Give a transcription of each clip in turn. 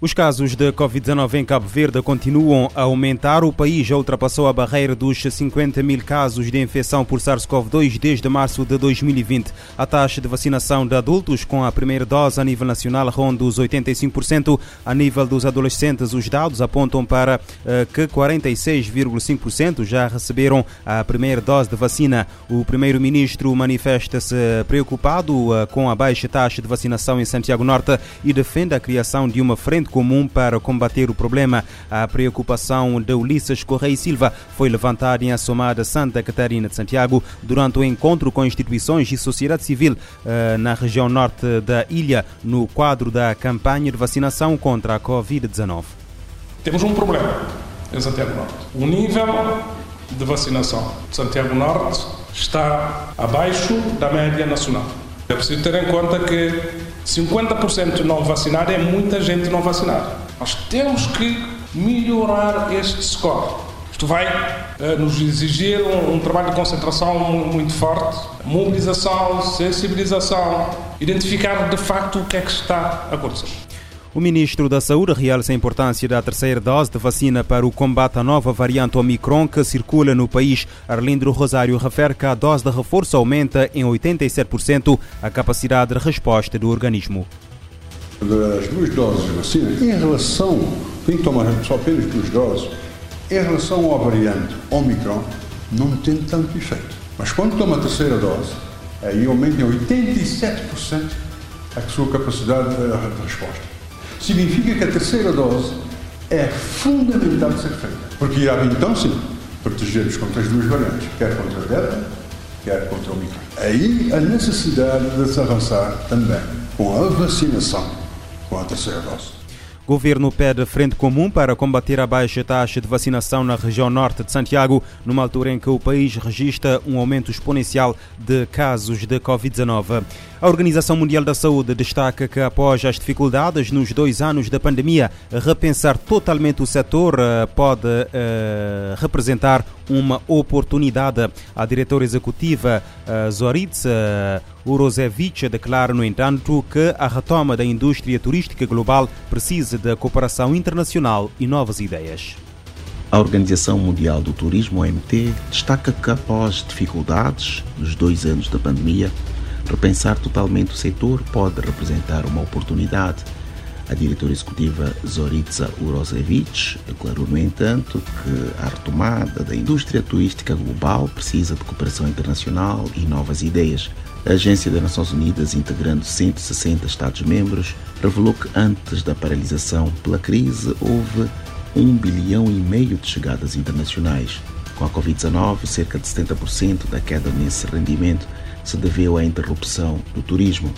Os casos de Covid-19 em Cabo Verde continuam a aumentar. O país já ultrapassou a barreira dos 50 mil casos de infecção por SARS-CoV-2 desde março de 2020. A taxa de vacinação de adultos com a primeira dose a nível nacional ronda os 85%. A nível dos adolescentes, os dados apontam para uh, que 46,5% já receberam a primeira dose de vacina. O primeiro-ministro manifesta-se preocupado uh, com a baixa taxa de vacinação em Santiago Norte e defende a criação de uma frente comum para combater o problema. A preocupação de Ulisses Correia Silva foi levantada em Assomada Santa Catarina de Santiago durante o encontro com instituições e sociedade civil uh, na região norte da ilha, no quadro da campanha de vacinação contra a Covid-19. Temos um problema em Santiago Norte. O nível de vacinação de Santiago Norte está abaixo da média nacional. É preciso ter em conta que 50% não vacinado é muita gente não vacinada. Nós temos que melhorar este score. Isto vai uh, nos exigir um, um, trabalho de concentração muito forte, mobilização, sensibilização, identificar de facto o que é que está a acontecer. O ministro da Saúde realça a importância da terceira dose de vacina para o combate à nova variante Omicron que circula no país. Arlindo Rosário refere que a dose de reforço aumenta em 87% a capacidade de resposta do organismo. Das duas doses de vacina, em relação, tem que tomar só apenas duas doses, em relação à variante Omicron, não tem tanto efeito. Mas quando toma a terceira dose, aí aumenta em 87% a sua capacidade de resposta significa que a terceira dose é fundamental de ser feita. Porque irá então, sim, proteger-nos contra as duas variantes, quer contra a Delta, quer contra o Omicron. Aí a necessidade de se avançar também com a vacinação com a terceira dose. Governo pede frente comum para combater a baixa taxa de vacinação na região norte de Santiago, numa altura em que o país registra um aumento exponencial de casos de Covid-19. A Organização Mundial da Saúde destaca que, após as dificuldades nos dois anos da pandemia, repensar totalmente o setor eh, pode uh, representar uma oportunidade. A diretora executiva uh, Zoritsa Urozevich declara, no entanto, que a retoma da indústria turística global precisa de cooperação internacional e novas ideias. A Organização Mundial do Turismo, OMT, destaca que após dificuldades nos dois anos da pandemia, Repensar totalmente o setor pode representar uma oportunidade. A diretora executiva Zoritza Urosevich declarou, no entanto, que a retomada da indústria turística global precisa de cooperação internacional e novas ideias. A Agência das Nações Unidas, integrando 160 Estados-membros, revelou que antes da paralisação pela crise houve um bilhão e meio de chegadas internacionais. Com a Covid-19, cerca de 70% da queda nesse rendimento se deveu à interrupção do turismo.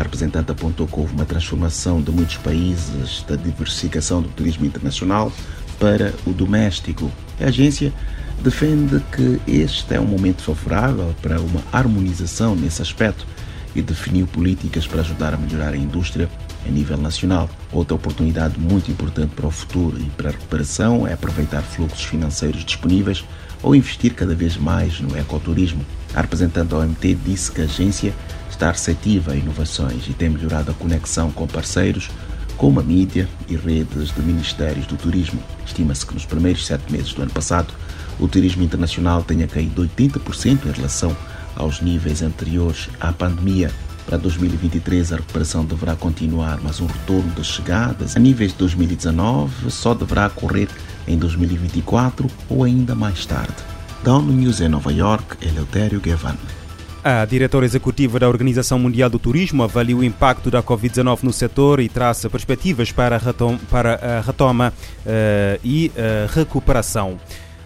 A representante apontou que houve uma transformação de muitos países da diversificação do turismo internacional para o doméstico. A agência defende que este é um momento favorável para uma harmonização nesse aspecto e definiu políticas para ajudar a melhorar a indústria a nível nacional. Outra oportunidade muito importante para o futuro e para a recuperação é aproveitar fluxos financeiros disponíveis ou investir cada vez mais no ecoturismo. A representante da OMT disse que a agência está receptiva a inovações e tem melhorado a conexão com parceiros como a mídia e redes de ministérios do turismo. Estima-se que nos primeiros sete meses do ano passado o turismo internacional tenha caído 80% em relação aos níveis anteriores à pandemia. Para 2023, a recuperação deverá continuar, mas um retorno das chegadas a níveis de 2019 só deverá ocorrer em 2024 ou ainda mais tarde. ONU News em Nova York, Eleutério Gavan. A diretora executiva da Organização Mundial do Turismo avalia o impacto da Covid-19 no setor e traça perspectivas para a retoma, para a retoma uh, e uh, recuperação.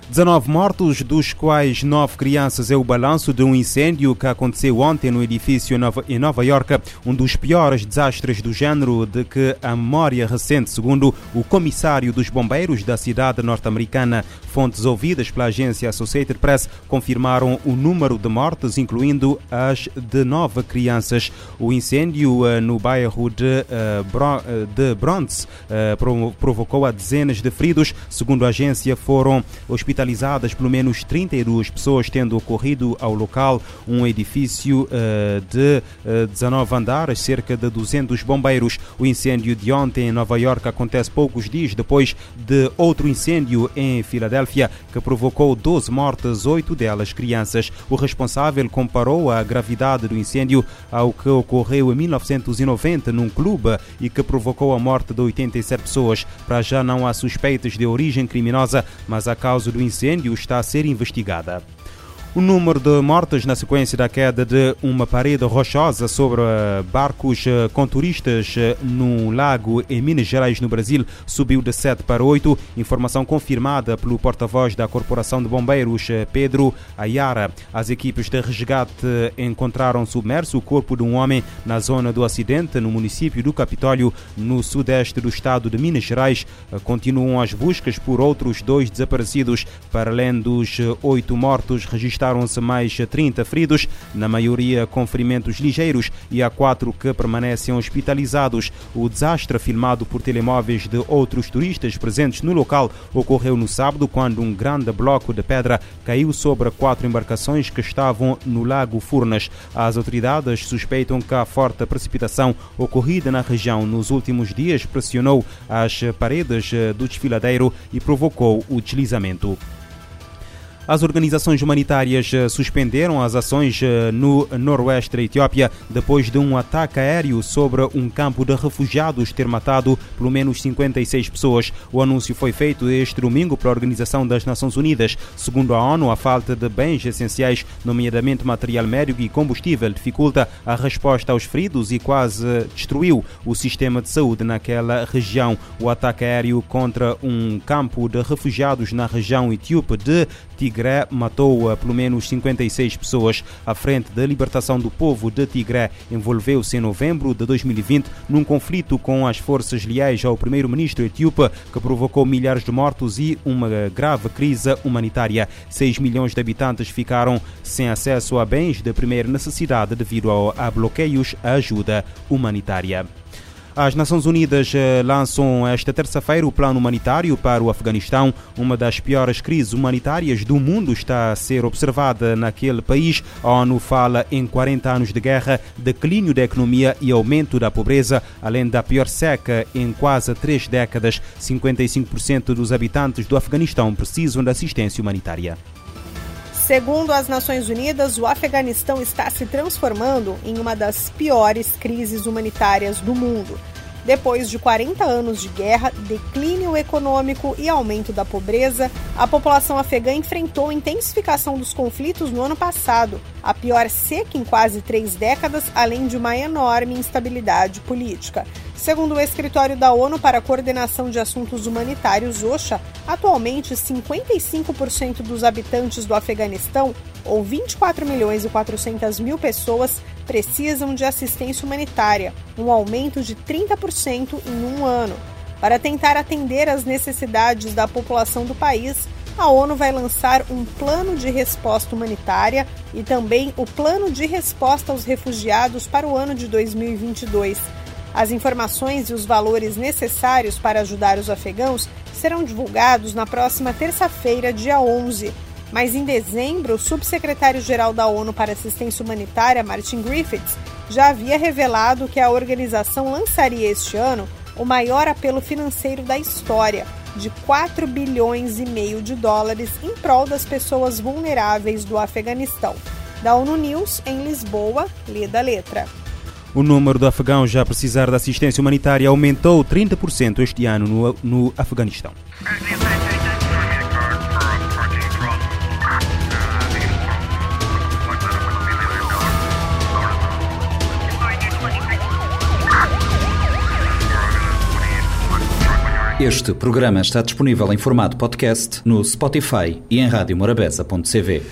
19 mortos, dos quais 9 crianças, é o balanço de um incêndio que aconteceu ontem no edifício em Nova York, um dos piores desastres do género de que a memória recente, segundo o comissário dos bombeiros da cidade norte-americana. Fontes ouvidas pela agência Associated Press confirmaram o número de mortes, incluindo as de nove crianças. O incêndio uh, no bairro de, Bro uh, de Bronx provocou a dezenas de feridos. Segundo a agência, foram hospitalizadas pelo menos 32 pessoas, tendo ocorrido ao local um edifício de uh, 19 andares, cerca de 200 bombeiros. O incêndio de ontem em Nova York acontece poucos dias depois de outro incêndio em Filadélfia que provocou 12 mortes, 8 delas crianças. O responsável comparou a gravidade do incêndio ao que ocorreu em 1990 num clube e que provocou a morte de 87 pessoas. Para já não há suspeitas de origem criminosa, mas a causa do incêndio está a ser investigada. O número de mortes na sequência da queda de uma parede rochosa sobre eh, barcos eh, com turistas eh, num lago em Minas Gerais, no Brasil, subiu de 7 para 8. Informação confirmada pelo porta-voz da Corporação de Bombeiros, Pedro Ayara. As equipes de resgate encontraram submerso o corpo de um homem na zona do acidente, no município do Capitólio, no sudeste do estado de Minas Gerais. Continuam as buscas por outros dois desaparecidos, para além dos oito mortos registrados registaram-se mais 30 feridos, na maioria com ferimentos ligeiros, e há quatro que permanecem hospitalizados. O desastre, filmado por telemóveis de outros turistas presentes no local, ocorreu no sábado, quando um grande bloco de pedra caiu sobre quatro embarcações que estavam no Lago Furnas. As autoridades suspeitam que a forte precipitação ocorrida na região nos últimos dias pressionou as paredes do desfiladeiro e provocou o deslizamento. As organizações humanitárias eh, suspenderam as ações eh, no noroeste da Etiópia depois de um ataque aéreo sobre um campo de refugiados ter matado pelo menos 56 pessoas. O anúncio foi feito este domingo pela Organização das Nações Unidas. Segundo a ONU, a falta de bens essenciais, nomeadamente material médico e combustível, dificulta a resposta aos feridos e quase destruiu o sistema de saúde naquela região. O ataque aéreo contra um campo de refugiados na região etíope de Tigré matou uh, pelo menos 56 pessoas. A Frente da Libertação do Povo de Tigré envolveu-se em novembro de 2020 num conflito com as forças leais ao primeiro-ministro etíope que provocou milhares de mortos e uma grave crise humanitária. 6 milhões de habitantes ficaram sem acesso a bens de primeira necessidade devido a bloqueios à ajuda humanitária. As Nações Unidas eh, lançam esta terça-feira o plano humanitário para o Afeganistão. Uma das piores crises humanitárias do mundo está a ser observada naquele país. A ONU fala em 40 anos de guerra, declínio da economia e aumento da pobreza, além da pior seca em quase três décadas. 55% dos habitantes do Afeganistão precisam de assistência humanitária. Segundo as Nações Unidas, o Afeganistão está se transformando em uma das piores crises humanitárias do mundo. Depois de 40 anos de guerra, declínio econômico e aumento da pobreza, a população afegã enfrentou intensificação dos conflitos no ano passado, a pior seca em quase três décadas, além de uma enorme instabilidade política. Segundo o Escritório da ONU para a Coordenação de Assuntos Humanitários, OSHA, atualmente 55% dos habitantes do Afeganistão, ou 24 milhões e 400 mil pessoas, precisam de assistência humanitária, um aumento de 30% em um ano. Para tentar atender às necessidades da população do país, a ONU vai lançar um plano de resposta humanitária e também o plano de resposta aos refugiados para o ano de 2022. As informações e os valores necessários para ajudar os afegãos serão divulgados na próxima terça-feira, dia 11. Mas em dezembro, o subsecretário-geral da ONU para Assistência Humanitária, Martin Griffiths, já havia revelado que a organização lançaria este ano o maior apelo financeiro da história, de 4 bilhões e meio de dólares em prol das pessoas vulneráveis do Afeganistão. Da ONU News, em Lisboa, lida a letra. O número de afegãos já a precisar de assistência humanitária aumentou 30% este ano no, no Afeganistão. Este programa está disponível em formato podcast no Spotify e em radiomorabeza.cv.